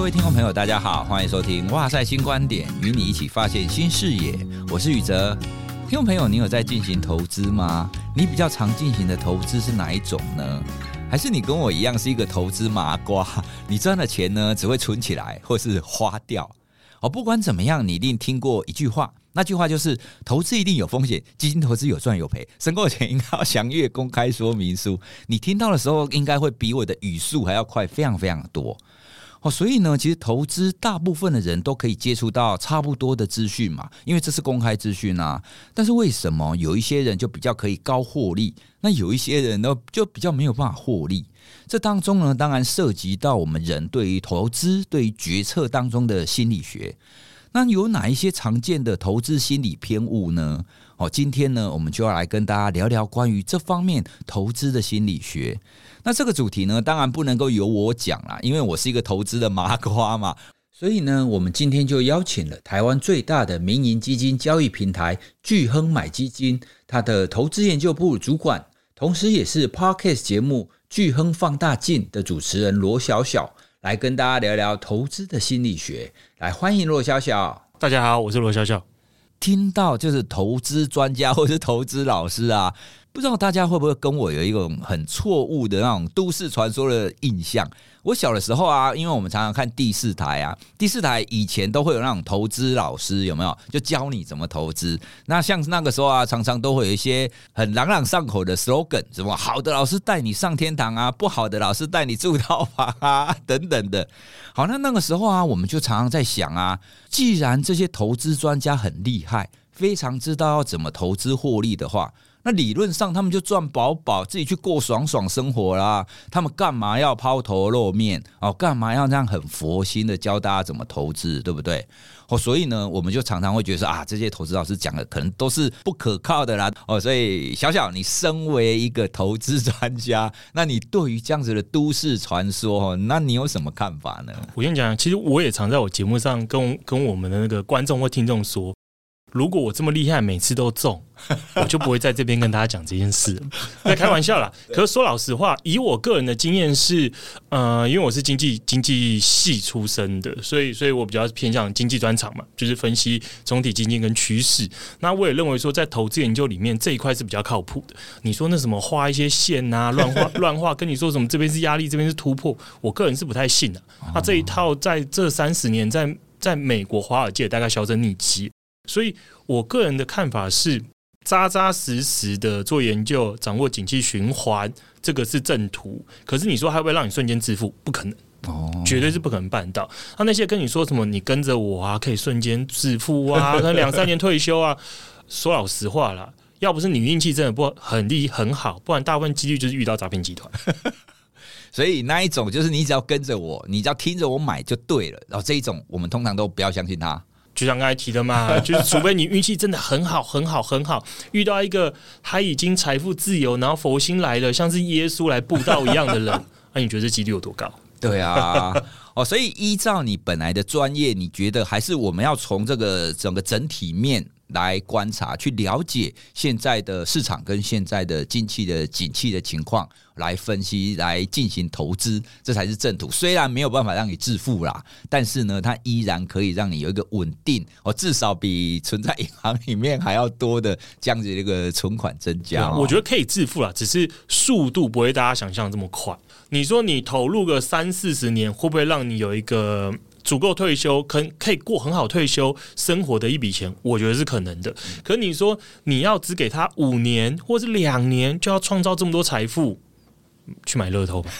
各位听众朋友，大家好，欢迎收听《哇塞新观点》，与你一起发现新视野。我是宇哲。听众朋友，你有在进行投资吗？你比较常进行的投资是哪一种呢？还是你跟我一样是一个投资麻瓜？你赚的钱呢，只会存起来或是花掉？哦，不管怎么样，你一定听过一句话，那句话就是：投资一定有风险，基金投资有赚有赔，申购前应该要详阅公开说明书。你听到的时候，应该会比我的语速还要快，非常非常多。哦，所以呢，其实投资大部分的人都可以接触到差不多的资讯嘛，因为这是公开资讯啊。但是为什么有一些人就比较可以高获利，那有一些人呢就比较没有办法获利？这当中呢，当然涉及到我们人对于投资、对于决策当中的心理学。那有哪一些常见的投资心理偏误呢？哦，今天呢，我们就要来跟大家聊聊关于这方面投资的心理学。那这个主题呢，当然不能够由我讲啦，因为我是一个投资的麻瓜嘛。所以呢，我们今天就邀请了台湾最大的民营基金交易平台聚亨买基金，它的投资研究部主管，同时也是 Podcast 节目《聚亨放大镜》的主持人罗小小，来跟大家聊聊投资的心理学。来，欢迎罗小小。大家好，我是罗小小。听到就是投资专家或是投资老师啊。不知道大家会不会跟我有一种很错误的那种都市传说的印象？我小的时候啊，因为我们常常看第四台啊，第四台以前都会有那种投资老师，有没有？就教你怎么投资。那像那个时候啊，常常都会有一些很朗朗上口的 slogan，什么好的老师带你上天堂啊，不好的老师带你住套房啊，等等的。好，那那个时候啊，我们就常常在想啊，既然这些投资专家很厉害，非常知道要怎么投资获利的话。那理论上，他们就赚饱饱，自己去过爽爽生活啦。他们干嘛要抛头露面哦？干嘛要这样很佛心的教大家怎么投资，对不对？哦，所以呢，我们就常常会觉得说啊，这些投资老师讲的可能都是不可靠的啦。哦，所以小小，你身为一个投资专家，那你对于这样子的都市传说，那你有什么看法呢？我跟你讲，其实我也常在我节目上跟跟我们的那个观众或听众说。如果我这么厉害，每次都中，我就不会在这边跟大家讲这件事。在开玩笑啦。可是说老实话，以我个人的经验是，呃，因为我是经济经济系出身的，所以，所以我比较偏向经济专长嘛，就是分析总体经济跟趋势。那我也认为说，在投资研究里面这一块是比较靠谱的。你说那什么画一些线啊，乱画乱画，跟你说什么这边是压力，这边是突破，我个人是不太信的。那这一套在这三十年，在在美国华尔街大概销声匿迹。所以，我个人的看法是，扎扎实实的做研究，掌握景气循环，这个是正途。可是，你说还会让你瞬间致富？不可能，哦，绝对是不可能办到。那那些跟你说什么，你跟着我啊，可以瞬间致富啊，可能两三年退休啊，说老实话啦，要不是你运气真的不很厉很好，不然大部分几率就是遇到诈骗集团。所以那一种就是你只要跟着我，你只要听着我买就对了。然后这一种，我们通常都不要相信他。就像刚才提的嘛，就是除非你运气真的很好、很好、很好，遇到一个他已经财富自由，然后佛心来了，像是耶稣来布道一样的人，那、啊、你觉得这几率有多高？对啊，哦，所以依照你本来的专业，你觉得还是我们要从这个整个整体面来观察，去了解现在的市场跟现在的经济的景气的情况。来分析，来进行投资，这才是正途。虽然没有办法让你致富啦，但是呢，它依然可以让你有一个稳定哦，至少比存在银行里面还要多的这样子的一个存款增加。我觉得可以致富啦，只是速度不会大家想象这么快。你说你投入个三四十年，会不会让你有一个足够退休，可可以过很好退休生活的一笔钱？我觉得是可能的。可你说你要只给他五年或是两年，就要创造这么多财富？去买乐透吧！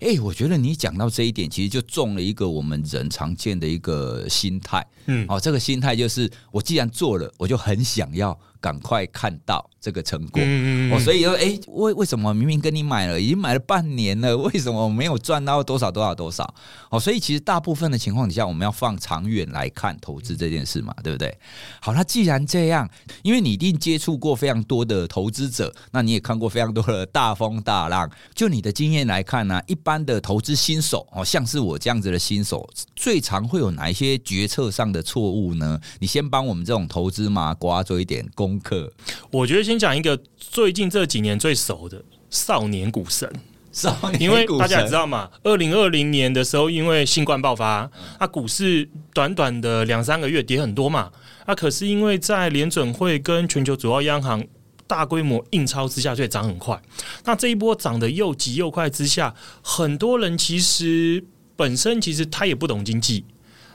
哎、欸，我觉得你讲到这一点，其实就中了一个我们人常见的一个心态。嗯，哦，这个心态就是，我既然做了，我就很想要赶快看到。这个成果，嗯哦，所以说，哎，为为什么明明跟你买了，已经买了半年了，为什么没有赚到多少多少多少？哦，所以其实大部分的情况底下，我们要放长远来看投资这件事嘛，对不对？好，那既然这样，因为你一定接触过非常多的投资者，那你也看过非常多的大风大浪，就你的经验来看呢，一般的投资新手，哦，像是我这样子的新手，最常会有哪一些决策上的错误呢？你先帮我们这种投资麻瓜做一点功课，我觉得。先讲一个最近这几年最熟的少年股神少年，因为大家也知道嘛，二零二零年的时候，因为新冠爆发，股市短短的两三个月跌很多嘛。可是因为在联准会跟全球主要央行大规模印钞之下，所以涨很快。那这一波涨得又急又快之下，很多人其实本身其实他也不懂经济。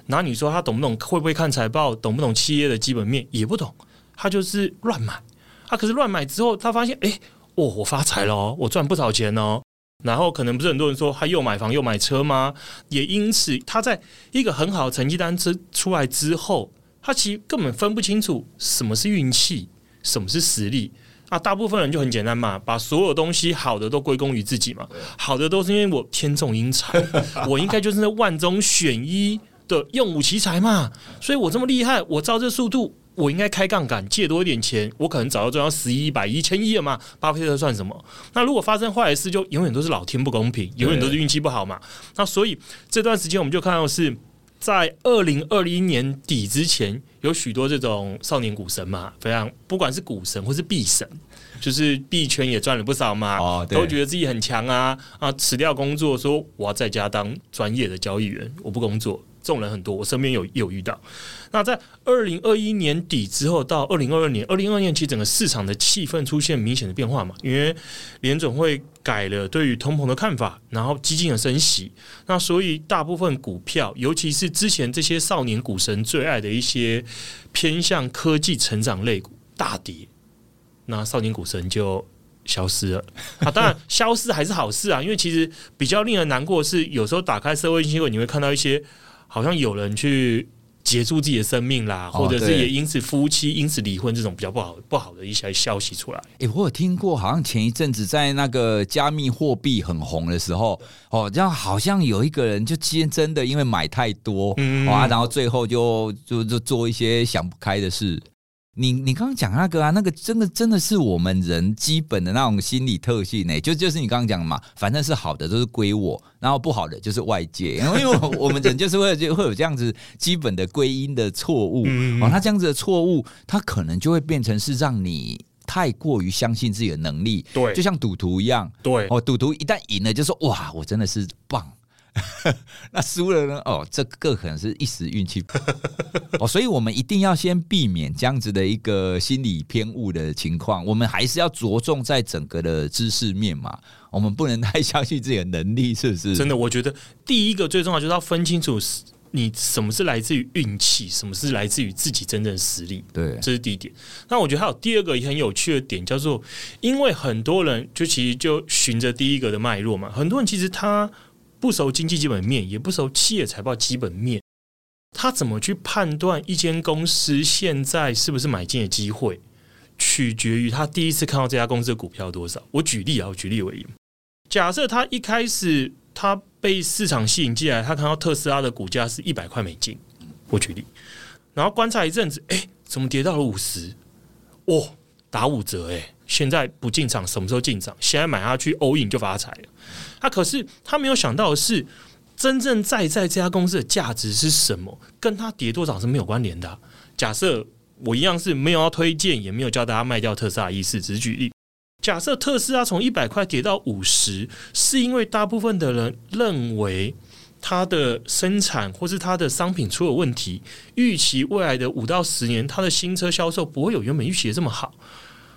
然后你说他懂不懂？会不会看财报？懂不懂企业的基本面？也不懂，他就是乱买。他、可是乱买之后，他发现，哎，哦，我发财了哦，我赚不少钱哦。然后可能不是很多人说他又买房又买车吗？也因此，他在一个很好的成绩单之出来之后，他其实根本分不清楚什么是运气，什么是实力。啊，大部分人就很简单嘛，把所有东西好的都归功于自己嘛。好的都是因为我天纵英才，我应该就是那万中选一。的用武奇才嘛，所以我这么厉害，我照这速度，我应该开杠杆借多一点钱，我可能早就赚到十亿、百亿、一千亿了嘛。巴菲特算什么？那如果发生坏事，就永远都是老天不公平，永远都是运气不好嘛。那所以这段时间我们就看到是在二零二一年底之前，有许多这种少年股神嘛，非常不管是股神或是币神，就是币圈也赚了不少嘛，哦、都觉得自己很强啊啊，辞掉工作说我要在家当专业的交易员，我不工作。这种人很多，我身边有有遇到。那在二零二一年底之后到二零二二年，二零二二年其实整个市场的气氛出现明显的变化嘛，因为联总会改了对于通膨的看法，然后激进的升息，那所以大部分股票，尤其是之前这些少年股神最爱的一些偏向科技成长类股大跌，那少年股神就消失了。啊，当然 消失还是好事啊，因为其实比较令人难过的是，有时候打开社会新闻，你会看到一些。好像有人去结束自己的生命啦，或者是也因此夫妻因此离婚这种比较不好不好的一些消息出来。哎，我有听过，好像前一阵子在那个加密货币很红的时候，哦，这样好像有一个人就真真的因为买太多，嗯，啊，然后最后就就就做一些想不开的事。你你刚刚讲那个啊，那个真的真的是我们人基本的那种心理特性呢，就就是你刚刚讲的嘛，反正是好的都是归我，然后不好的就是外界，因为我们人就是会就会有这样子基本的归因的错误，哦，他这样子的错误，他可能就会变成是让你太过于相信自己的能力，对，就像赌徒一样，对，哦，赌徒一旦赢了就说哇，我真的是棒。那输了呢？哦，这个可能是一时运气 哦，所以我们一定要先避免这样子的一个心理偏误的情况。我们还是要着重在整个的知识面嘛，我们不能太相信自己的能力，是不是？真的，我觉得第一个最重要就是要分清楚，你什么是来自于运气，什么是来自于自己真正的实力。对，这是第一点。那我觉得还有第二个也很有趣的点，叫做因为很多人就其实就循着第一个的脉络嘛，很多人其实他。不熟经济基本面，也不熟企业财报基本面，他怎么去判断一间公司现在是不是买进的机会？取决于他第一次看到这家公司的股票多少。我举例啊，我举例为例，假设他一开始他被市场吸引进来，他看到特斯拉的股价是一百块美金，我举例，然后观察一阵子，哎，怎么跌到了五十？哦，打五折哎！现在不进场，什么时候进场？现在买下去，all in 就发财了。他、啊、可是他没有想到的是，真正在在这家公司的价值是什么？跟他跌多少是没有关联的、假设我一样是没有要推荐，也没有叫大家卖掉特斯拉的意思，只是举例。假设特斯拉从一百块跌到五十，是因为大部分的人认为它的生产或是它的商品出了问题，预期未来的五到十年，它的新车销售不会有原本预期的这么好。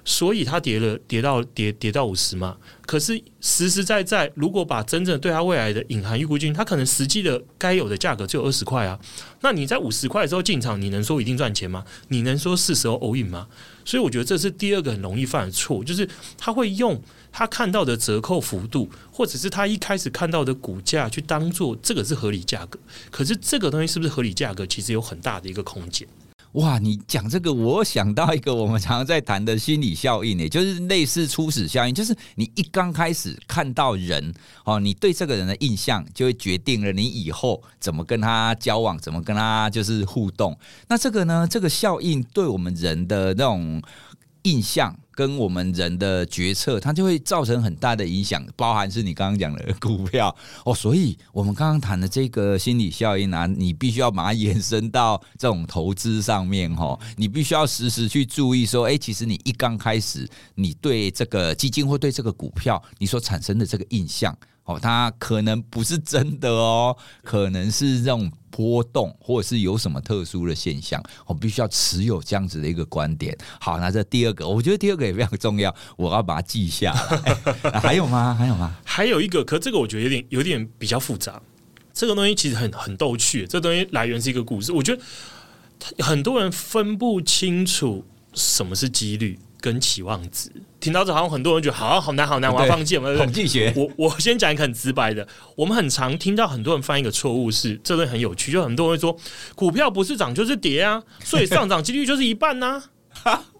所以它跌了，跌到跌跌到五十嘛。可是实实在在，如果把真正对它未来的隐含预估金，它可能实际的该有的价格只有二十块啊。那你在五十块的时候进场，你能说一定赚钱吗？你能说是时候 all in 吗？所以我觉得这是第二个很容易犯的错，就是他会用他看到的折扣幅度，或者是他一开始看到的股价去当做这个是合理价格。可是这个东西是不是合理价格，其实有很大的一个空间。哇，你讲这个，我想到一个我们常常在谈的心理效应，也就是类似初始效应，就是你一刚开始看到人，哦，你对这个人的印象就会决定了你以后怎么跟他交往，怎么跟他就是互动。那这个呢，这个效应对我们人的那种。印象跟我们人的决策，它就会造成很大的影响，包含是你刚刚讲的股票哦。所以我们刚刚谈的这个心理效应啊，你必须要把它延伸到这种投资上面哈。你必须要时时去注意说，哎，其实你一刚开始，你对这个基金或对这个股票，你所产生的这个印象。哦，它可能不是真的哦，可能是这种波动，或者是有什么特殊的现象，我必须要持有这样子的一个观点。好，那这第二个，我觉得第二个也非常重要，我要把它记下来。还有吗？还有吗？还有一个，可这个我觉得有点有点比较复杂。这个东西其实很很逗趣，这东西来源是一个故事。我觉得很多人分不清楚什么是几率。跟期望值，听到这好像很多人觉得好好难好难，我要放弃。统计学，我我先讲一个很直白的，我们很常听到很多人犯一个错误是，这个很有趣，就很多人会说股票不是涨就是跌啊，所以上涨几率就是一半呢、啊。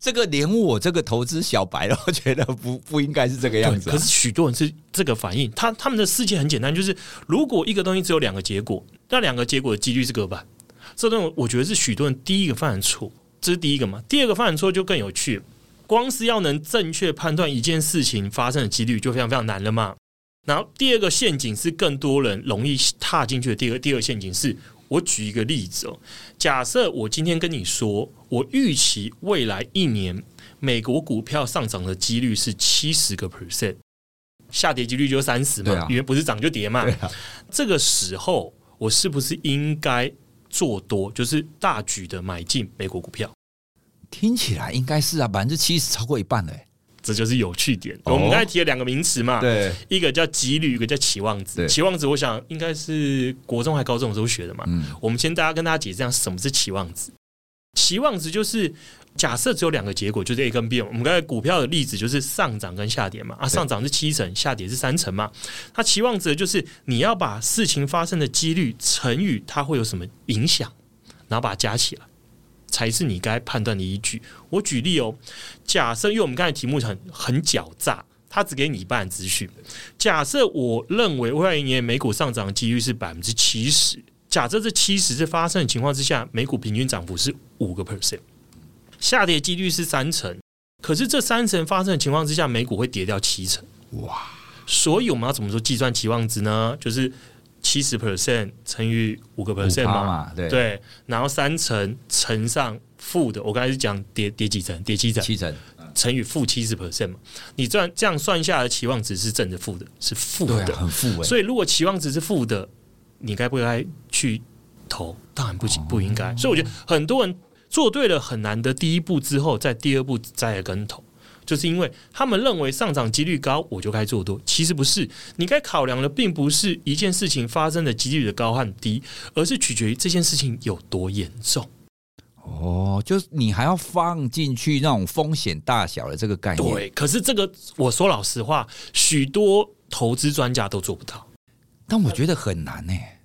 这个连我这个投资小白都觉得不不应该是这个样子、啊。可是许多人是这个反应，他他们的世界很简单，就是如果一个东西只有两个结果，那两个结果的几率是各半。这东西我觉得是许多人第一个犯的错。这是第一个嘛？第二个犯错就更有趣，光是要能正确判断一件事情发生的几率就非常非常难了嘛。然后第二个陷阱是更多人容易踏进去的。第二个第二个陷阱是我举一个例子哦，假设我今天跟你说，我预期未来一年美国股票上涨的几率是七十个 percent，下跌几率就三十嘛，因为不是涨就跌嘛。这个时候我是不是应该？做多就是大举的买进美国股票，听起来应该是啊，百分之七十超过一半嘞，这就是有趣点。哦、我们刚才提了两个名词嘛，对，一个叫几率，一个叫期望值。期望值，我想应该是国中还高中的时候学的嘛。嗯，我们先大家跟大家解释一下什么是期望值。期望值就是。假设只有两个结果，就是 A 跟 B。我们刚才股票的例子就是上涨跟下跌嘛，啊，上涨是七成，下跌是三成嘛。它期望值就是你要把事情发生的几率乘以它会有什么影响，然后把它加起来，才是你该判断的依据。我举例哦，假设因为我们刚才题目很很狡诈，它只给你一半资讯。假设我认为未来一年美股上涨的几率是百分之七十，假设这七十是发生的情况之下，美股平均涨幅是五个 percent。下跌几率是三成，可是这三成发生的情况之下，美股会跌掉七成。哇！所以我们要怎么说计算期望值呢？就是七十 percent 乘以五个 percent 嘛，对对，然后三成乘上负的，我刚才是讲跌跌几成，跌七成，七成乘以负七十 percent 嘛。你这样这样算下来的期望值是正的负的，是负的，很负欸。所以如果期望值是负的，你该不该去投？当然不行，不应该。所以我觉得很多人。做对了很难的第一步之后，在第二步栽了跟头，就是因为他们认为上涨几率高，我就该做多。其实不是，你该考量的并不是一件事情发生的几率的高和低，而是取决于这件事情有多严重。哦，就是你还要放进去那种风险大小的这个概念。对，可是这个我说老实话，许多投资专家都做不到，但我觉得很难呢、欸。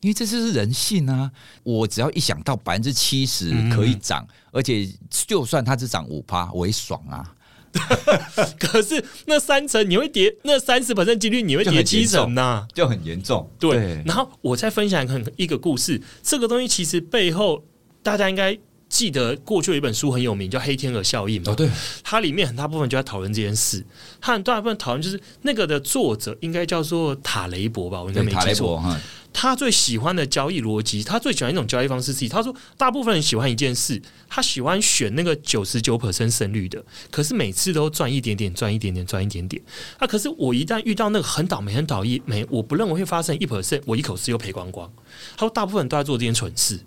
因为这就是人性啊！我只要一想到百分之七十可以涨，嗯、而且就算它只涨五趴，我也爽啊！可是那三成你会跌，那三十本身几率你会跌七成呐、啊，就很严重。对，对然后我再分享一个一个故事，这个东西其实背后大家应该。记得过去有一本书很有名，叫《黑天鹅效应》嘛？哦，对，它里面很大部分就在讨论这件事。它很大部分讨论就是那个的作者应该叫做塔雷伯吧？我应该没记错。他最喜欢的交易逻辑，他最喜欢一种交易方式是：他说，大部分人喜欢一件事，他喜欢选那个九十九 percent 胜率的，可是每次都赚一点点，赚一点点，赚一点点。啊，可是我一旦遇到那个很倒霉、很倒霉，我不认为会发生一 percent，我一口气又赔光光。他说，大部分人都在做这件蠢事。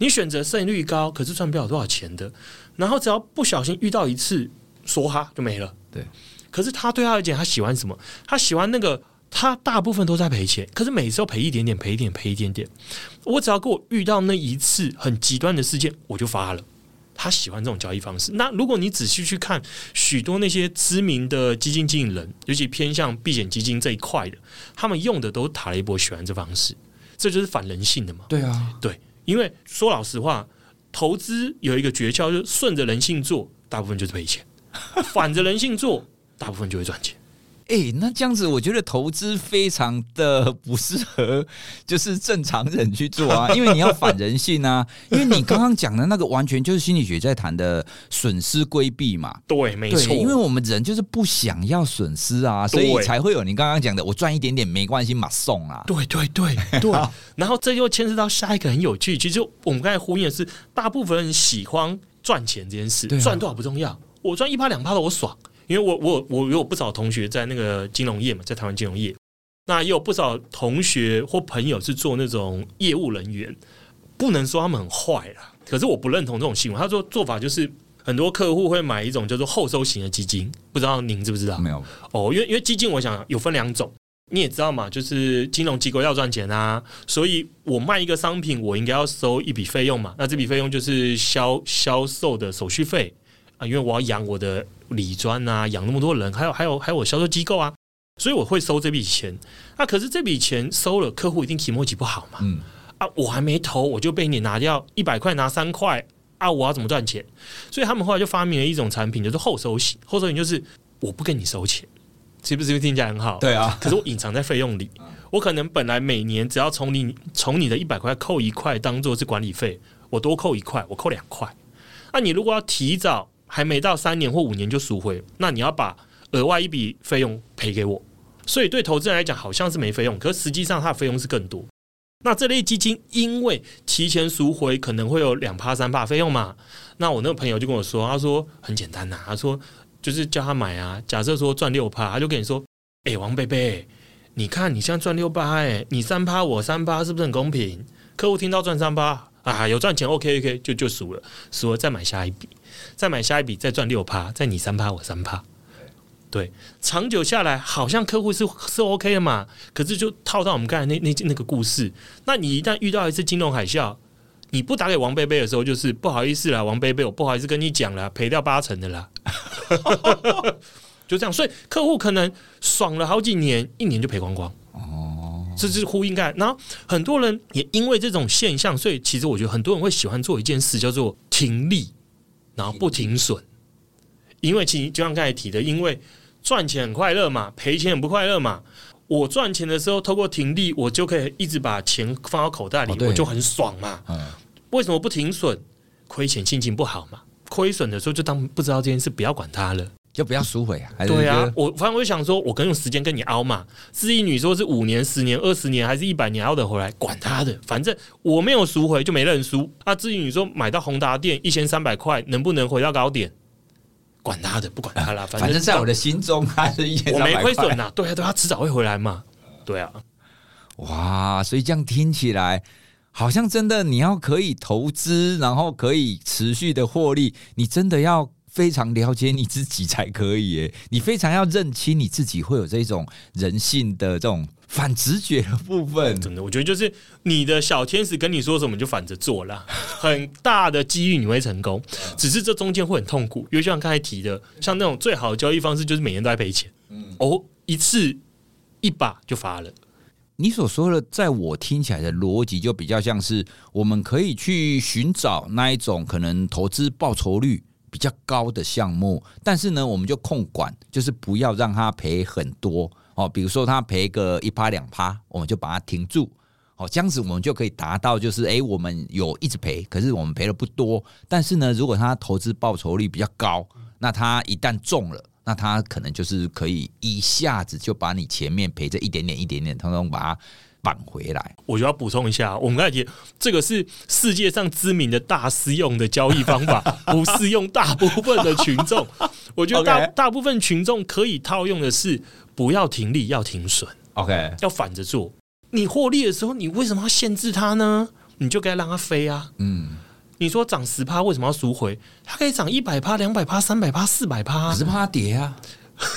你选择胜率高，可是赚不了多少钱的。然后只要不小心遇到一次，梭哈就没了。对。可是他对他而讲，他喜欢什么？他喜欢那个，他大部分都在赔钱，可是每次都赔一点点，赔一点，赔一点点。我只要给我遇到那一次很极端的事件，我就发了。他喜欢这种交易方式。那如果你仔细去看许多那些知名的基金经理人，尤其偏向避险基金这一块的，他们用的都是塔雷伯喜欢这方式，这就是反人性的嘛。对啊，对。因为说老实话，投资有一个诀窍，就是顺着人性做，大部分就是赔钱；反着人性做，大部分就会赚钱。哎，那这样子，我觉得投资非常的不适合，就是正常人去做啊，因为你要反人性啊。因为你刚刚讲的那个，完全就是心理学在谈的损失规避嘛。对，没错。因为我们人就是不想要损失啊，所以才会有你刚刚讲的，我赚一点点没关系，嘛送啊。对对对对。然后这又牵涉到下一个很有趣，其实我们刚才呼应的是，大部分人喜欢赚钱这件事，赚多少不重要，我赚一趴两趴的我爽。因为我我我有不少同学在那个金融业嘛，在台湾金融业，那也有不少同学或朋友是做那种业务人员，不能说他们很坏啦，可是我不认同这种行为。他说做法就是很多客户会买一种叫做后收型的基金，不知道您知不知道？没有哦，因为因为基金我想有分两种，你也知道嘛，就是金融机构要赚钱啊，所以我卖一个商品，我应该要收一笔费用嘛，那这笔费用就是销销售的手续费。啊，因为我要养我的理专啊，养那么多人，还有还有还有我销售机构啊，所以我会收这笔钱。那、啊、可是这笔钱收了，客户一定期末期不好嘛。嗯。啊，我还没投，我就被你拿掉一百块，拿三块啊，我要怎么赚钱？所以他们后来就发明了一种产品，就是后收型。后收型就是我不跟你收钱，是不是听起来很好？对啊。可是我隐藏在费用里，我可能本来每年只要从你从你的一百块扣一块当做是管理费，我多扣一块，我扣两块。那、啊、你如果要提早。还没到三年或五年就赎回，那你要把额外一笔费用赔给我。所以对投资人来讲，好像是没费用，可实际上它的费用是更多。那这类基金因为提前赎回可能会有两趴三趴费用嘛？那我那个朋友就跟我说，他说很简单呐、他说就是叫他买啊。假设说赚六趴，他就跟你说：“哎、王贝贝，你看你现在赚六趴，哎，你三趴我三趴，是不是很公平？”客户听到赚三趴啊，有赚钱，OK OK，就就赎了，赎了再买下一笔。再买下一笔，再赚六趴，再你三趴，我三趴，对，长久下来好像客户是是 OK 的嘛。可是就套到我们刚才那那那个故事，那你一旦遇到一次金融海啸，你不打给王贝贝的时候，就是不好意思啦，王贝贝，我不好意思跟你讲了，赔掉八成的啦，就这样。所以客户可能爽了好几年，一年就赔光光。哦，这是呼应盖。然后很多人也因为这种现象，所以其实我觉得很多人会喜欢做一件事，叫做停利。然后不停损，因为其实就像刚才提的，因为赚钱很快乐嘛，赔钱很不快乐嘛。我赚钱的时候，透过停利，我就可以一直把钱放到口袋里，我就很爽嘛。为什么不停损？亏钱心情不好嘛。亏损的时候就当不知道这件事，不要管它了。就不要赎回啊！对啊，我反正我就想说，我可以用时间跟你熬嘛。至于你说是五年、十年、二十年还是一百年熬得回来，管他的，反正我没有赎回就没认输。啊，至于你说买到宏达店一千三百块能不能回到高点，管他的，不管他了。反正，反正在我的心中还是一千三百块。我没亏损呐，对啊，对啊，他迟早会回来嘛。对啊，哇，所以这样听起来好像真的，你要可以投资，然后可以持续的获利，你真的要。非常了解你自己才可以耶，你非常要认清你自己会有这种人性的这种反直觉的部分。真的，我觉得就是你的小天使跟你说什么你就反着做啦，很大的机遇你会成功，只是这中间会很痛苦。因为就像刚才提的，像那种最好的交易方式就是每年都在赔钱，哦，一次一把就发了。你所说的，在我听起来的逻辑就比较像是我们可以去寻找那一种可能投资报酬率。比较高的项目，但是呢，我们就控管，就是不要让他赔很多哦。比如说他赔个一趴两趴，我们就把它停住哦。这样子我们就可以达到，就是诶，我们有一直赔，可是我们赔的不多。但是呢，如果他投资报酬率比较高，那他一旦中了，那他可能就是可以一下子就把你前面赔这一点点、一点点，通通把它。返回来，我就要补充一下，我们刚才提这个是世界上知名的大师用的交易方法，不适用大部分的群众。我觉得大大部分群众可以套用的是，不要停利，要停损。OK，要反着做。你获利的时候，你为什么要限制它呢？你就该让它飞啊。嗯，你说涨十趴，为什么要赎回？它可以涨一百趴、两百趴、三百趴、四百趴，可是怕它跌啊。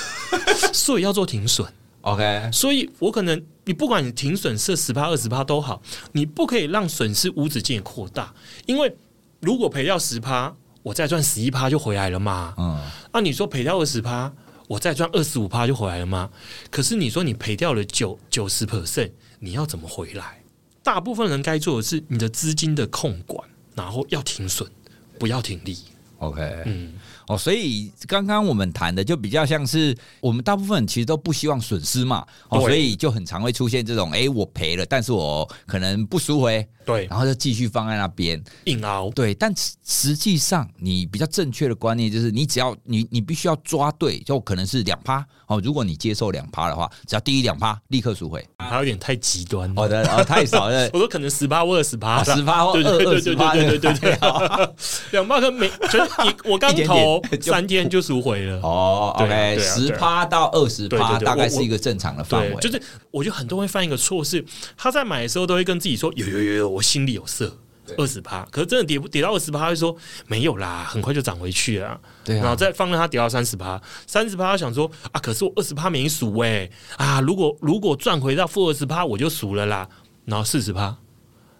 所以要做停损。OK，所以我可能你不管你停损设十趴二十趴都好，你不可以让损失无止境的扩大，因为如果赔掉十趴，我再赚十一趴就回来了嘛。嗯，那你说赔掉二十趴，我再赚二十五趴就回来了吗？可是你说你赔掉了九九十 percent，你要怎么回来？大部分人该做的是你的资金的控管，然后要停损，不要停利。OK，嗯。哦，所以刚刚我们谈的就比较像是我们大部分其实都不希望损失嘛，哦，所以就很常会出现这种，哎，我赔了，但是我可能不赎回，对，然后就继续放在那边。硬熬，对，但实际上你比较正确的观念就是，你只要你你必须要抓对，就可能是两趴哦，如果你接受两趴的话，只要低于两趴立刻赎回，还有点太极端，好的，哦，太少了，我说可能十趴或二十趴，十趴或二二十趴，对对对对对，两趴可能每就是你我刚投三天就赎回了。哦，OK，十趴到二十趴大概是一个正常的范围。就是我觉得很多人会犯一个错是，他在买的时候都会跟自己说有有有有，我心里有色，二十趴，可是真的跌跌到二十趴，他会说没有啦，很快就涨回去了。对，然后再放任它跌到三十趴，三十趴他想说啊，可是我二十趴没数哎啊，如果如果赚回到负二十趴，我就数了啦。然后四十趴，然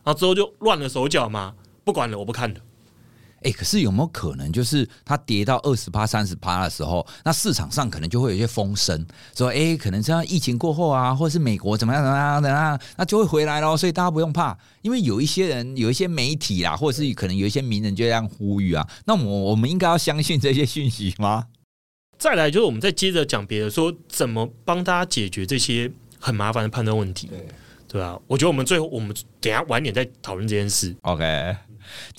后之后就乱了手脚嘛，不管了，我不看了。哎，可是有没有可能，就是它跌到二十趴、三十趴的时候，那市场上可能就会有一些风声，说哎，可能这样疫情过后啊，或者是美国怎么样怎么样怎么样，那就会回来咯。所以大家不用怕，因为有一些人、有一些媒体啊，或者是可能有一些名人就这样呼吁啊。那我我们应该要相信这些讯息吗？再来就是我们再接着讲别的，说怎么帮大家解决这些很麻烦的判断问题，对对啊，我觉得我们最后我们等一下晚点再讨论这件事。OK。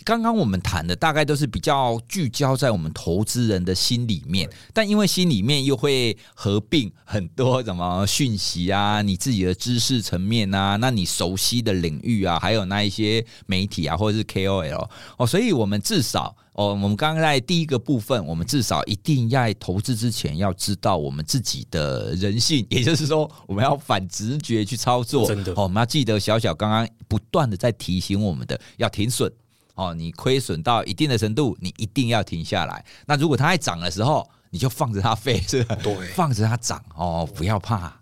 刚刚我们谈的大概都是比较聚焦在我们投资人的心里面，但因为心里面又会合并很多什么讯息啊，你自己的知识层面啊，那你熟悉的领域啊，还有那一些媒体啊，或者是 KOL 哦，所以我们至少哦，我们刚刚在第一个部分，我们至少一定要在投资之前要知道我们自己的人性，也就是说，我们要反直觉去操作。真的哦，我们要记得小小刚刚不断的在提醒我们的，要停损。哦，你亏损到一定的程度，你一定要停下来。那如果它还涨的时候，你就放着它飞，是吧？对，放着它涨哦，不要怕。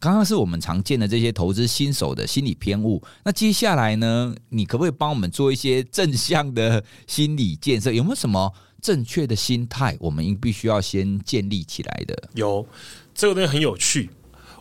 刚刚是我们常见的这些投资新手的心理偏误。那接下来呢，你可不可以帮我们做一些正向的心理建设？有没有什么正确的心态，我们应必须要先建立起来的？有，这个东西很有趣。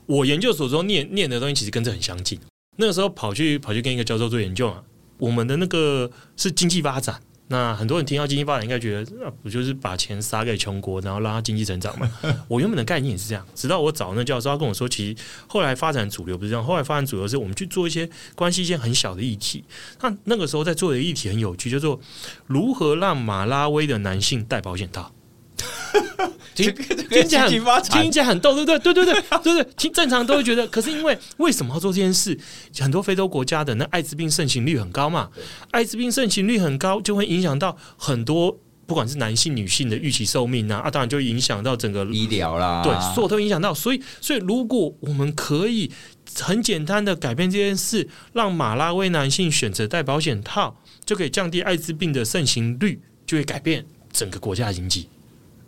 我研究所中念念的东西，其实跟这很相近。那个时候跑去跑去跟一个教授做研究啊。我们的那个是经济发展，那很多人听到经济发展，应该觉得那不就是把钱撒给穷国，然后让他经济成长嘛？我原本的概念也是这样，直到我找那教授，他跟我说，其实后来发展主流不是这样，后来发展主流是我们去做一些关系一些很小的议题。那那个时候在做的议题很有趣，叫做如何让马拉威的男性戴保险套。听 听起来很听起来很逗，对对？对对对 对对，听正常都会觉得。可是因为为什么要做这件事？很多非洲国家的那艾滋病盛行率很高嘛，艾滋病盛行率很高，就会影响到很多不管是男性女性的预期寿命啊，啊，当然就影响到整个医疗啦，对，所有都影响到。所以，所以如果我们可以很简单的改变这件事，让马拉维男性选择戴保险套，就可以降低艾滋病的盛行率，就会改变整个国家的经济。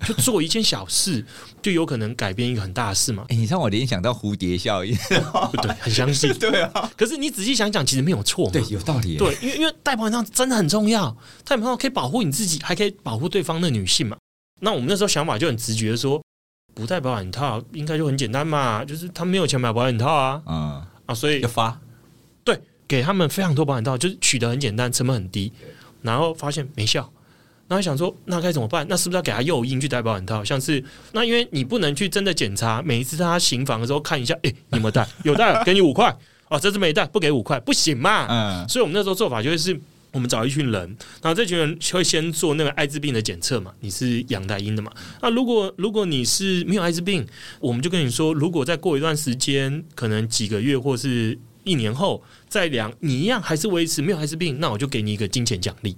就做一件小事，就有可能改变一个很大的事嘛？哎、欸，你让我联想到蝴蝶效应，对，很相信，对啊。可是你仔细想想，其实没有错，对，有道理。对，因为因为戴保险套真的很重要，戴保险套可以保护你自己，还可以保护对方的女性嘛。那我们那时候想法就很直觉说，不戴保险套应该就很简单嘛，就是他没有钱买保险套啊，嗯啊，所以要发，对，给他们非常多保险套，就是取得很简单，成本很低，然后发现没效。然后想说，那该怎么办？那是不是要给他诱因去戴保险套？像是那，因为你不能去真的检查，每一次他行房的时候看一下，哎，你有没有戴？有戴，给你五块。哦，这次没带，不给五块，不行嘛。嗯。所以我们那时候做法就是，我们找一群人，然后这群人会先做那个艾滋病的检测嘛。你是阳台阴的嘛？那如果如果你是没有艾滋病，我们就跟你说，如果再过一段时间，可能几个月或是一年后再量，你一样还是维持没有艾滋病，那我就给你一个金钱奖励。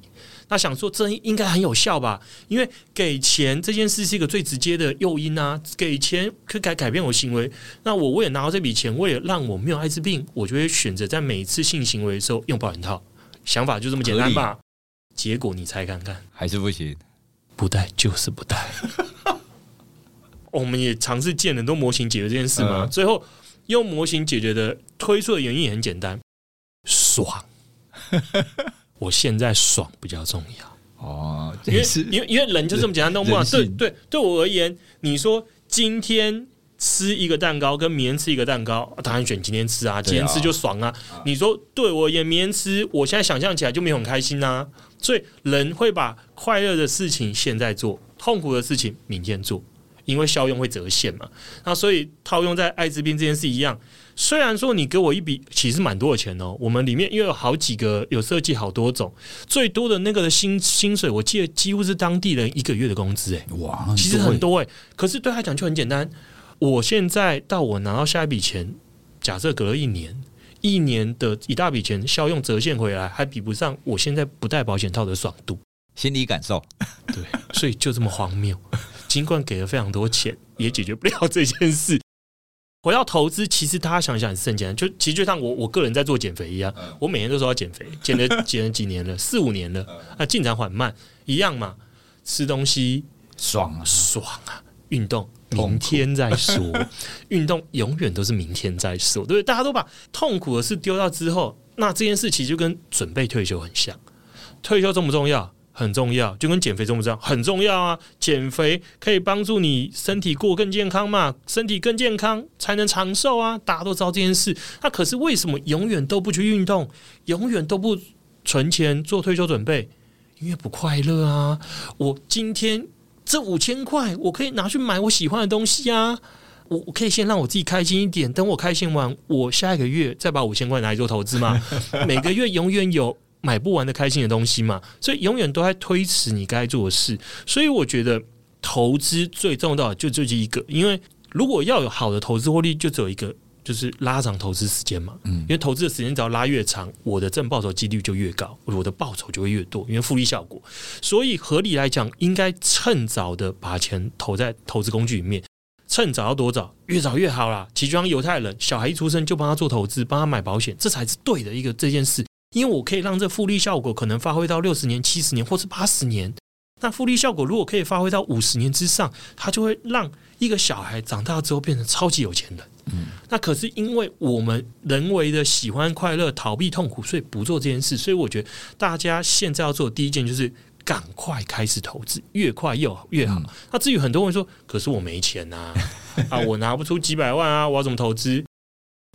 他想说，这应该很有效吧？因为给钱这件事是一个最直接的诱因啊，给钱可以改改变我行为。那我为了拿到这笔钱，为了让我没有艾滋病，我就会选择在每一次性行为的时候用保险套。想法就这么简单吧？结果你猜看看，还是不行，不戴就是不戴。我们也尝试建很多模型解决这件事嘛，最后用模型解决的推出的原因也很简单，爽。我现在爽比较重要哦，因为因为因为人就这么简单，弄不好。对对，对我而言，你说今天吃一个蛋糕跟明天吃一个蛋糕，当然选今天吃啊，今天吃就爽啊。你说对我而言，明天吃，我现在想象起来就没有很开心呐。所以人会把快乐的事情现在做，痛苦的事情明天做，因为效用会折现嘛。那所以套用在艾滋病这件事一样，虽然说你给我一笔其实蛮多的钱哦，我们里面因为有好几个有设计好多种，最多的那个的薪薪水，我记得几乎是当地人一个月的工资诶，哇，其实很多诶。可是对他讲就很简单，我现在到我拿到下一笔钱，假设隔了一年。一年的一大笔钱效用折现回来，还比不上我现在不戴保险套的爽度。心理感受，对，所以就这么荒谬。尽管给了非常多钱，也解决不了这件事。回到投资，其实大家想想也是很简单，就其实就像我我个人在做减肥一样，我每年都说要减肥，减了 减了几年了，四五年了，啊，进展缓慢，一样嘛，吃东西爽啊，爽啊，运动。明天再说，运动永远都是明天再说，对不对？大家都把痛苦的事丢到之后，那这件事其实就跟准备退休很像。退休重不重要？很重要，就跟减肥重不重要？很重要啊！减肥可以帮助你身体过更健康嘛，身体更健康才能长寿啊！大家都知道这件事，那可是为什么永远都不去运动，永远都不存钱做退休准备？因为不快乐啊！我今天。这五千块，我可以拿去买我喜欢的东西啊！我我可以先让我自己开心一点，等我开心完，我下一个月再把五千块拿来做投资嘛。每个月永远有买不完的开心的东西嘛，所以永远都在推迟你该做的事。所以我觉得投资最重要的就就这一个，因为如果要有好的投资获利，就只有一个。就是拉长投资时间嘛，嗯，因为投资的时间只要拉越长，我的正报酬几率就越高，我的报酬就会越多，因为复利效果。所以合理来讲，应该趁早的把钱投在投资工具里面，趁早要多早，越早越好啦。其实就像犹太人，小孩一出生就帮他做投资，帮他买保险，这才是对的一个这件事。因为我可以让这复利效果可能发挥到六十年、七十年，或是八十年。那复利效果如果可以发挥到五十年之上，它就会让一个小孩长大之后变成超级有钱人。嗯，那可是因为我们人为的喜欢快乐、逃避痛苦，所以不做这件事。所以我觉得大家现在要做的第一件就是赶快开始投资，越快越好越好。嗯、那至于很多人说，可是我没钱呐、啊，啊，我拿不出几百万啊，我要怎么投资？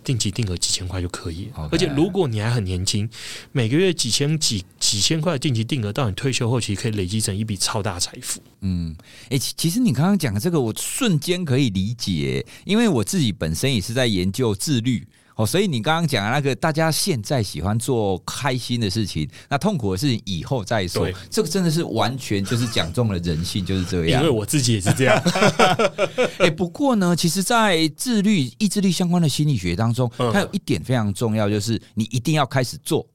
定期定额几千块就可以.而且如果你还很年轻，每个月几千几几千块定期定额，到你退休后其实可以累积成一笔超大财富。嗯，哎、欸，其实你刚刚讲的这个，我瞬间可以理解，因为我自己本身也是在研究自律。哦，所以你刚刚讲的那个，大家现在喜欢做开心的事情，那痛苦的事情以后再说。这个真的是完全就是讲中了人性，就是这样。因为我自己也是这样。哎，不过呢，其实，在自律、意志力相关的心理学当中，它有一点非常重要，就是你一定要开始做。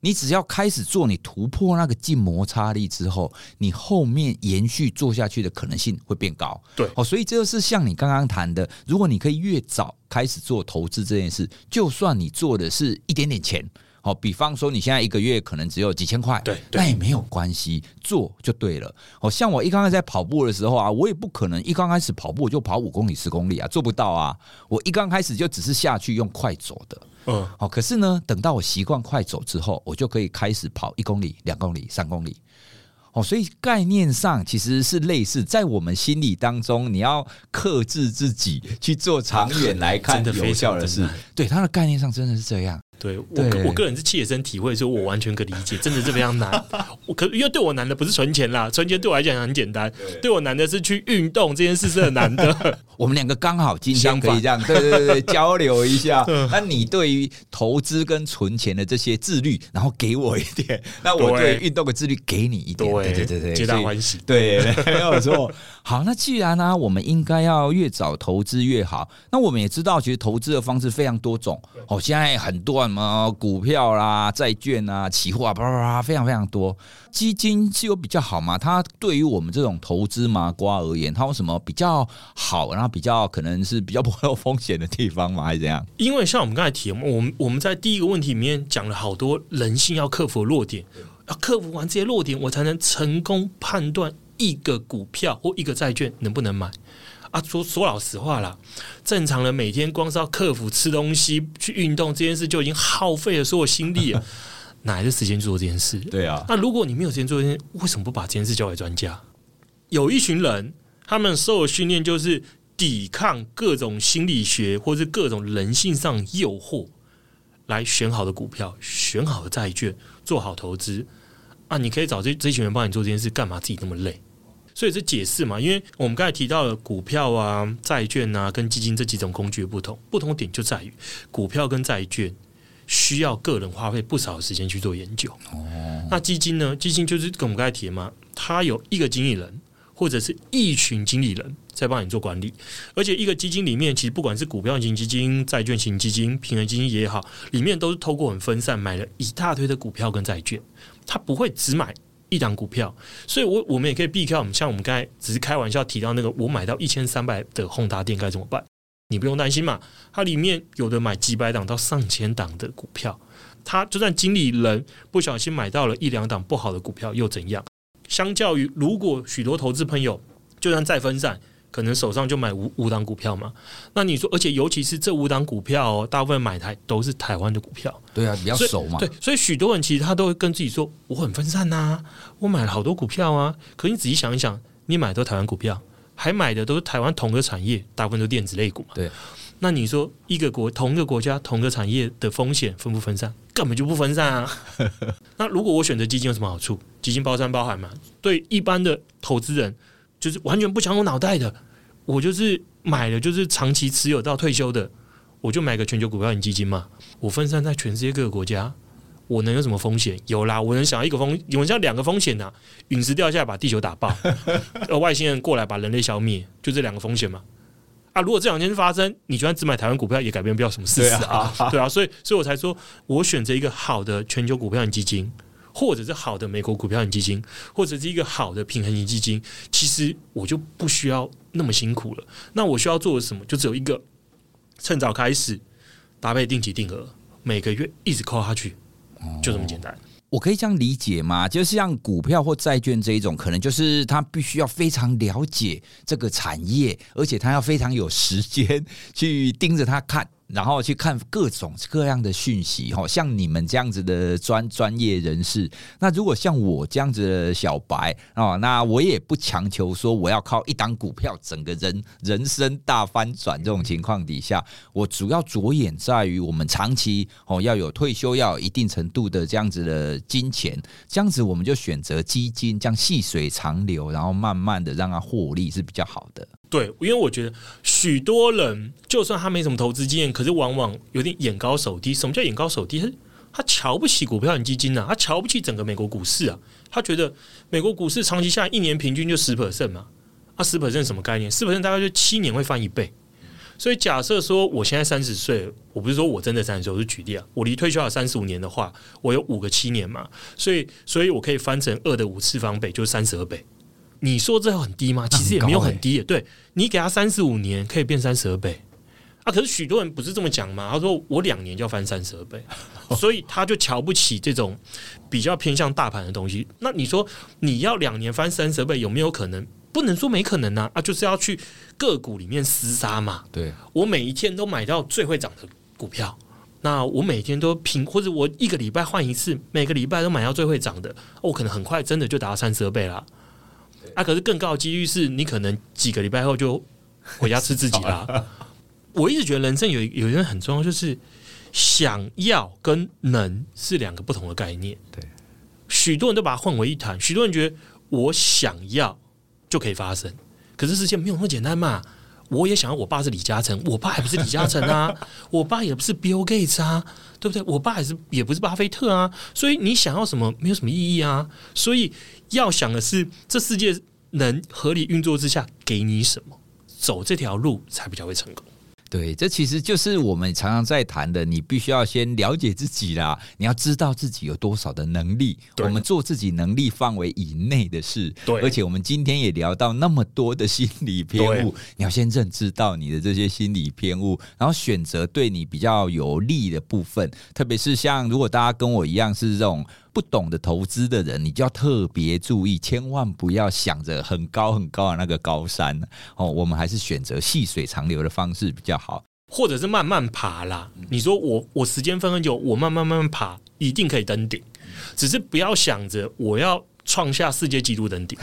你只要开始做，你突破那个静摩擦力之后，你后面延续做下去的可能性会变高。对，哦，所以这就是像你刚刚谈的，如果你可以越早开始做投资这件事，就算你做的是一点点钱，好，比方说你现在一个月可能只有几千块，对，那也没有关系，做就对了。好，像我一刚开始在跑步的时候啊，我也不可能一刚开始跑步就跑五公里、十公里啊，做不到啊。我一刚开始就只是下去用快走的。嗯，好，可是呢，等到我习惯快走之后，我就可以开始跑一公里、两公里、三公里。哦，所以概念上其实是类似，在我们心理当中，你要克制自己去做长远来看有效的事。对，它的概念上真的是这样。对我对我个人是切身体会，所以我完全可理解，真的是非常难。我可因为对我难的不是存钱啦，存钱对我来讲很简单，对我难的是去运动这件事是很难的。我们两个刚好今天可以这样，对对对对，交流一下。那你对于投资跟存钱的这些自律，然后给我一点，那我对运动的自律给你一点，对对对对，皆大欢喜。对，没有错。好，那既然呢，我们应该要越早投资越好。那我们也知道，其实投资的方式非常多种。哦，现在很多。什么股票啦、债券啊、期货啊，叭叭叭，非常非常多。基金是有比较好吗？它对于我们这种投资麻瓜而言，它有什么比较好，然后比较可能是比较不会有风险的地方吗？还是怎样？因为像我们刚才提，我们我们在第一个问题里面讲了好多人性要克服的弱点，要克服完这些弱点，我才能成功判断一个股票或一个债券能不能买。啊，说说老实话啦，正常人每天光是要克服吃东西、去运动这件事，就已经耗费了所有心力了，哪来的时间做这件事？对啊。那如果你没有时间做这件事，为什么不把这件事交给专家？有一群人，他们受的训练就是抵抗各种心理学或是各种人性上诱惑，来选好的股票、选好的债券、做好投资。啊，你可以找这这群人帮你做这件事，干嘛自己那么累？所以是解释嘛，因为我们刚才提到了股票啊、债券啊跟基金这几种工具的不同，不同点就在于股票跟债券需要个人花费不少时间去做研究。哦，那基金呢？基金就是跟我们刚才提的嘛，它有一个经理人或者是一群经理人在帮你做管理，而且一个基金里面其实不管是股票型基金、债券型基金、平衡基金也好，里面都是透过很分散买了一大堆的股票跟债券，它不会只买。一档股票，所以我我们也可以避开我们像我们刚才只是开玩笑提到那个，我买到一千三百的宏达电该怎么办？你不用担心嘛，它里面有的买几百档到上千档的股票，它就算经理人不小心买到了一两档不好的股票又怎样？相较于如果许多投资朋友就算再分散。可能手上就买五五档股票嘛？那你说，而且尤其是这五档股票哦，大部分买台都是台湾的股票。对啊，比较熟嘛。对，所以许多人其实他都会跟自己说：“我很分散呐、啊，我买了好多股票啊。”可你仔细想一想，你买的都台湾股票，还买的都是台湾同个产业，大部分都电子类股嘛。对。那你说，一个国同一个国家同个产业的风险分不分散？根本就不分散啊。那如果我选择基金有什么好处？基金包山包海嘛。对一般的投资人。就是完全不抢我脑袋的，我就是买了，就是长期持有到退休的，我就买个全球股票型基金嘛。我分散在全世界各个国家，我能有什么风险？有啦，我能想到一个风，有像两个风险呐、啊，陨石掉下来把地球打爆，呃，外星人过来把人类消灭，就这两个风险嘛。啊，如果这两件事发生，你就算只买台湾股票，也改变不了什么事实啊，对啊，对啊，所以，所以我才说我选择一个好的全球股票型基金。或者是好的美国股票型基金，或者是一个好的平衡型基金，其实我就不需要那么辛苦了。那我需要做的什么？就只有一个，趁早开始搭配定期定额，每个月一直扣下去，就这么简单。我可以这样理解吗？就是像股票或债券这一种，可能就是他必须要非常了解这个产业，而且他要非常有时间去盯着它看。然后去看各种各样的讯息，哈，像你们这样子的专专业人士，那如果像我这样子的小白啊，那我也不强求说我要靠一档股票整个人人生大翻转这种情况底下，我主要着眼在于我们长期哦要有退休要有一定程度的这样子的金钱，这样子我们就选择基金，这样细水长流，然后慢慢的让它获利是比较好的。对，因为我觉得许多人就算他没什么投资经验，可是往往有点眼高手低。什么叫眼高手低？他他瞧不起股票型基金啊，他瞧不起整个美国股市啊。他觉得美国股市长期下来一年平均就十 percent 嘛，啊十 percent 什么概念？十 percent 大概就七年会翻一倍。所以假设说我现在三十岁，我不是说我真的三十岁，我是举例啊。我离退休还有三十五年的话，我有五个七年嘛，所以所以我可以翻成二的五次方倍，就是三十二倍。你说这很低吗？其实也没有很低。对，你给他三十五年，可以变三十二倍啊！可是许多人不是这么讲嘛？他说我两年就要翻三十二倍，所以他就瞧不起这种比较偏向大盘的东西。那你说你要两年翻三十二倍有没有可能？不能说没可能啊！啊，就是要去个股里面厮杀嘛。对，我每一天都买到最会涨的股票，那我每天都平，或者我一个礼拜换一次，每个礼拜都买到最会涨的，我可能很快真的就达到三十二倍了。啊，可是更高的几率是你可能几个礼拜后就回家吃自己啦。我一直觉得人生有有一个很重要，就是想要跟能是两个不同的概念。对，许多人都把它混为一谈。许多人觉得我想要就可以发生，可是事情没有那么简单嘛。我也想要，我爸是李嘉诚，我爸还不是李嘉诚啊，我爸也不是 Bill Gates 啊，对不对？我爸也是也不是巴菲特啊，所以你想要什么没有什么意义啊。所以要想的是，这世界能合理运作之下给你什么，走这条路才比较会成功。对，这其实就是我们常常在谈的，你必须要先了解自己啦，你要知道自己有多少的能力，我们做自己能力范围以内的事。对，而且我们今天也聊到那么多的心理偏误，你要先认知到你的这些心理偏误，然后选择对你比较有利的部分。特别是像如果大家跟我一样是这种。不懂得投资的人，你就要特别注意，千万不要想着很高很高的那个高山哦。我们还是选择细水长流的方式比较好，或者是慢慢爬啦。你说我我时间分很久，我慢慢慢慢爬，一定可以登顶。只是不要想着我要创下世界纪录登顶。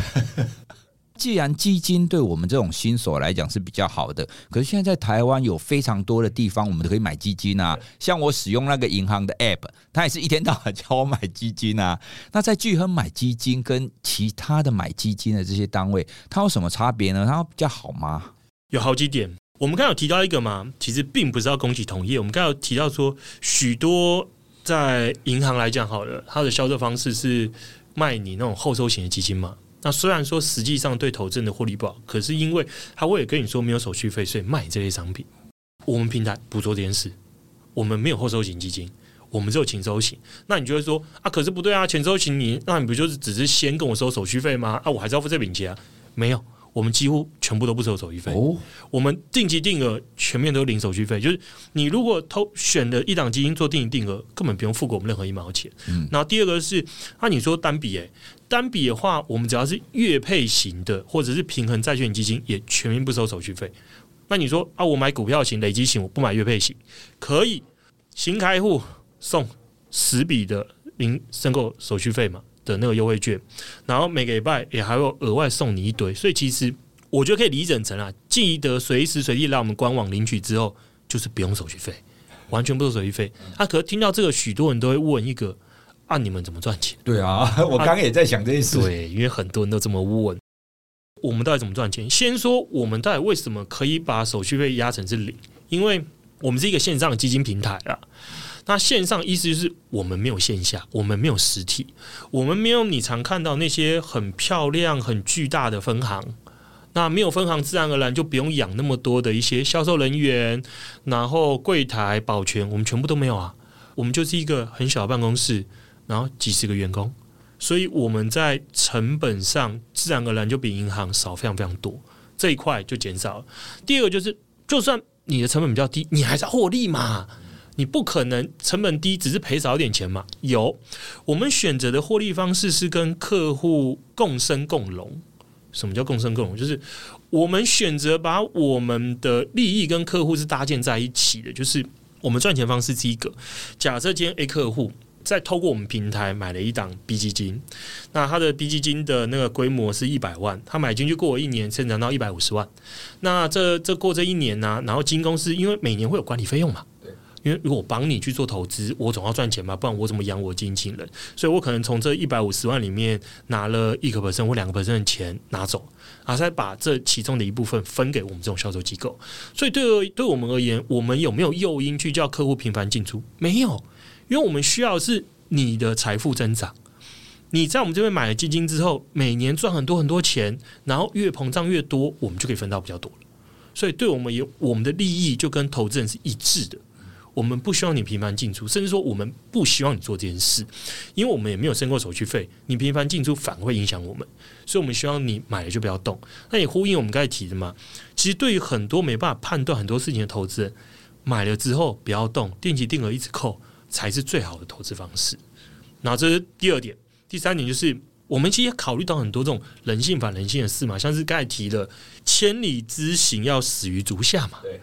既然基金对我们这种新手来讲是比较好的，可是现在在台湾有非常多的地方，我们都可以买基金啊。像我使用那个银行的 App，它也是一天到晚叫我买基金啊。那在聚亨买基金跟其他的买基金的这些单位，它有什么差别呢？它比较好吗？有好几点。我们刚刚有提到一个嘛，其实并不是要攻击同业。我们刚刚有提到说，许多在银行来讲好了，它的销售方式是卖你那种后收型的基金嘛。那虽然说实际上对投资人的获利不好，可是因为他为了跟你说没有手续费，所以卖这类商品。我们平台不做这件事，我们没有后收型基金，我们只有前收型。那你就会说啊，可是不对啊，前收型你那你不就是只是先跟我收手续费吗？啊，我还是要付这笔钱啊？没有，我们几乎全部都不收手续费。哦，我们定期定额全面都零手续费，就是你如果投选了一档基金做定期定额，根本不用付给我们任何一毛钱。嗯，然后第二个是，那、啊、你说单笔诶。单笔的话，我们只要是月配型的，或者是平衡债券基金，也全面不收手续费。那你说啊，我买股票型、累积型，我不买月配型，可以新开户送十笔的零申购手续费嘛的那个优惠券，然后每个礼拜也还会额外送你一堆。所以其实我觉得可以理整成啊，记得随时随地来我们官网领取之后，就是不用手续费，完全不收手续费。啊，可是听到这个，许多人都会问一个。啊！你们怎么赚钱？对啊，我刚刚也在想这件事。对，因为很多人都这么问，我们到底怎么赚钱？先说我们到底为什么可以把手续费压成是零？因为我们是一个线上的基金平台啊。那线上意思就是我们没有线下，我们没有实体，我们没有你常看到那些很漂亮、很巨大的分行。那没有分行，自然而然就不用养那么多的一些销售人员，然后柜台、保全，我们全部都没有啊。我们就是一个很小的办公室。然后几十个员工，所以我们在成本上自然而然就比银行少非常非常多，这一块就减少了。第二个就是，就算你的成本比较低，你还是要获利嘛，你不可能成本低只是赔少一点钱嘛。有我们选择的获利方式是跟客户共生共荣。什么叫共生共荣？就是我们选择把我们的利益跟客户是搭建在一起的，就是我们赚钱方式是一个。假设今天 A 客户。再透过我们平台买了一档 B 基金，那他的 B 基金的那个规模是一百万，他买进去过一年，成长到一百五十万。那这这过这一年呢、然后基金公司因为每年会有管理费用嘛，因为如果我帮你去做投资，我总要赚钱嘛，不然我怎么养我经纪人？所以我可能从这一百五十万里面拿了一个 percent 或两个 percent 的钱拿走，啊，再把这其中的一部分分给我们这种销售机构。所以对对我们而言，我们有没有诱因去叫客户频繁进出？没有。因为我们需要的是你的财富增长，你在我们这边买了基金之后，每年赚很多很多钱，然后越膨胀越多，我们就可以分到比较多了。所以，对我们有我们的利益就跟投资人是一致的。我们不希望你频繁进出，甚至说我们不希望你做这件事，因为我们也没有申购手续费，你频繁进出反而会影响我们。所以，我们希望你买了就不要动。那也呼应我们刚才提的嘛，其实对于很多没办法判断很多事情的投资人，买了之后不要动，定期定额一直扣。才是最好的投资方式。那这是第二点，第三点就是我们其实也考虑到很多这种人性反人性的事嘛，像是刚才提的“千里之行，要始于足下”嘛，对，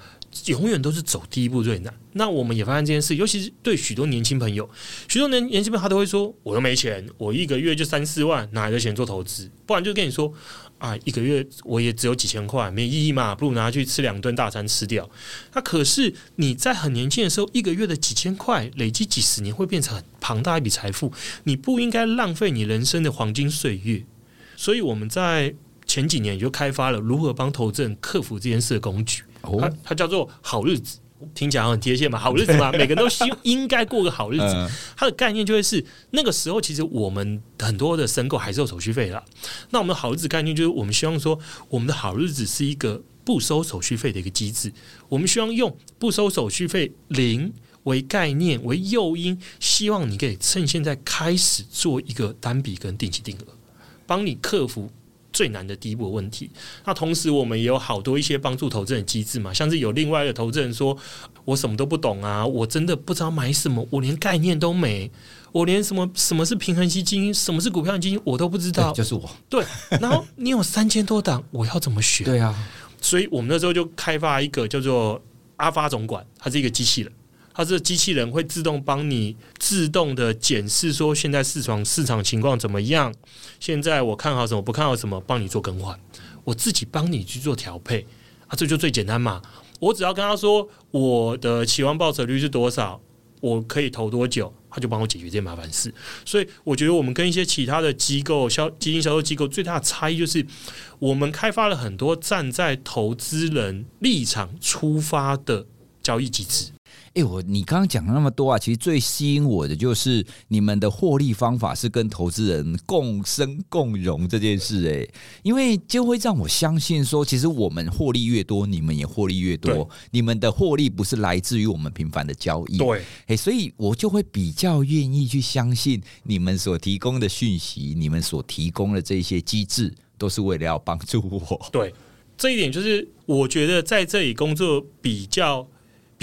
永远都是走第一步最难。那我们也发现这件事，尤其是对许多年轻朋友，许多年年轻朋友他都会说：“我又没钱，我一个月就三四万，哪来的钱做投资？”不然就跟你说。啊，一个月我也只有几千块，没意义嘛，不如拿去吃两顿大餐吃掉。那可是你在很年轻的时候，一个月的几千块，累积几十年会变成很庞大一笔财富。你不应该浪费你人生的黄金岁月。所以我们在前几年就开发了如何帮投资人克服这件事的工具，它它叫做好日子。听起来很贴切嘛，好日子嘛，每个人都希望应该过个好日子。它的概念就会是那个时候，其实我们很多的申购还是有手续费的。那我们的好日子概念就是，我们希望说，我们的好日子是一个不收手续费的一个机制。我们希望用不收手续费零为概念为诱因，希望你可以趁现在开始做一个单笔跟定期定额，帮你克服。最难的第一步问题。那同时，我们也有好多一些帮助投资人机制嘛，像是有另外的投资人说：“我什么都不懂啊，我真的不知道买什么，我连概念都没，我连什么什么是平衡基金，什么是股票基金，我都不知道。”就是我。对。然后你有三千多档，我要怎么学？对啊。所以我们那时候就开发一个叫做阿发总管，它是一个机器人。它这机器人会自动帮你自动的检视说现在市场市场情况怎么样，现在我看好什么不看好什么，帮你做更换，我自己帮你去做调配啊，这就最简单嘛。我只要跟他说我的期望报酬率是多少，我可以投多久，他就帮我解决这些麻烦事。所以我觉得我们跟一些其他的机构销基金销售机构最大的差异就是，我们开发了很多站在投资人立场出发的交易机制。哎，我你刚刚讲了那么多啊，其实最吸引我的就是你们的获利方法是跟投资人共生共荣这件事。哎，因为就会让我相信说，其实我们获利越多，你们也获利越多。你们的获利不是来自于我们频繁的交易，对，哎，所以我就会比较愿意去相信你们所提供的讯息，你们所提供的这些机制，都是为了要帮助我。对，这一点就是我觉得在这里工作比较。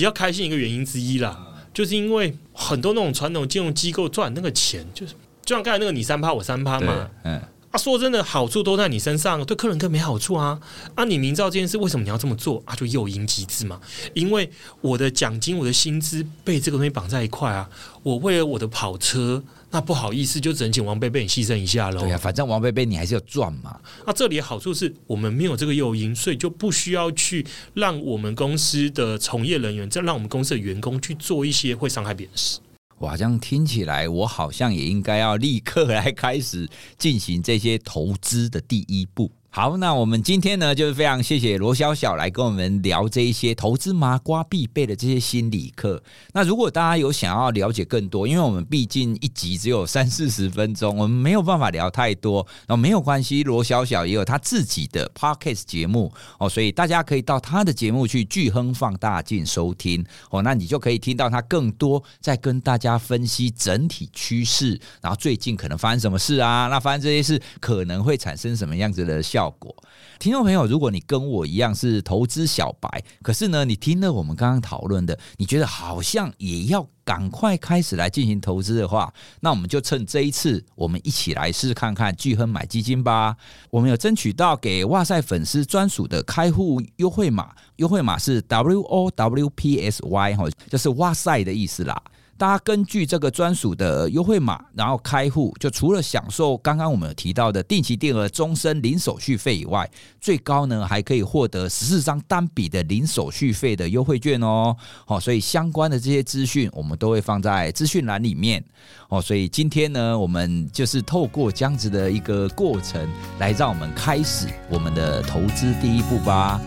比较开心一个原因之一啦，就是因为很多那种传统金融机构赚那个钱，就是就像刚才那个你三趴我三趴嘛，嗯，啊，说真的，好处都在你身上，对客人更没好处啊。啊，你明知道这件事，为什么你要这么做啊？就诱因机制嘛，因为我的奖金、我的薪资被这个东西绑在一块啊，我为了我的跑车。那不好意思，就只能请王贝贝你牺牲一下喽。对呀、啊，反正王贝贝你还是要赚嘛。那这里的好处是我们没有这个诱因，所以就不需要去让我们公司的从业人员，再让我们公司的员工去做一些会伤害别人的事。哇，这样听起来，我好像也应该要立刻来开始进行这些投资的第一步。好，那我们今天呢，就是非常谢谢罗小小来跟我们聊这一些投资麻瓜必备的这些心理课。那如果大家有想要了解更多，因为我们毕竟一集只有 三四十分钟，我们没有办法聊太多。那没有关系，罗小小也有他自己的 podcast 节目哦，所以大家可以到他的节目去巨亨放大镜收听哦，那你就可以听到他更多在跟大家分析整体趋势，然后最近可能发生什么事啊？那发生这些事可能会产生什么样子的效？效果，听众朋友，如果你跟我一样是投资小白，可是呢，你听了我们刚刚讨论的，你觉得好像也要赶快开始来进行投资的话，那我们就趁这一次，我们一起来试试看看巨亨买基金吧。我们有争取到给哇塞粉丝专属的开户优惠码，优惠码是 W O W P S Y 哈，就是哇塞的意思啦。大家根据这个专属的优惠码，然后开户，就除了享受刚刚我们提到的定期定额、终身零手续费以外，最高呢还可以获得十四张单笔的零手续费的优惠券哦。好，所以相关的这些资讯我们都会放在资讯栏里面哦。所以今天呢，我们就是透过这样子的一个过程，来让我们开始我们的投资第一步吧。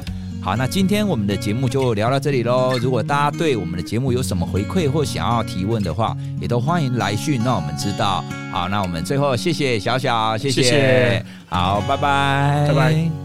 好，那今天我们的节目就聊到这里喽。如果大家对我们的节目有什么回馈或想要提问的话，也都欢迎来讯让我们知道。好，那我们最后谢谢小小，谢谢，谢谢好，拜拜，拜拜。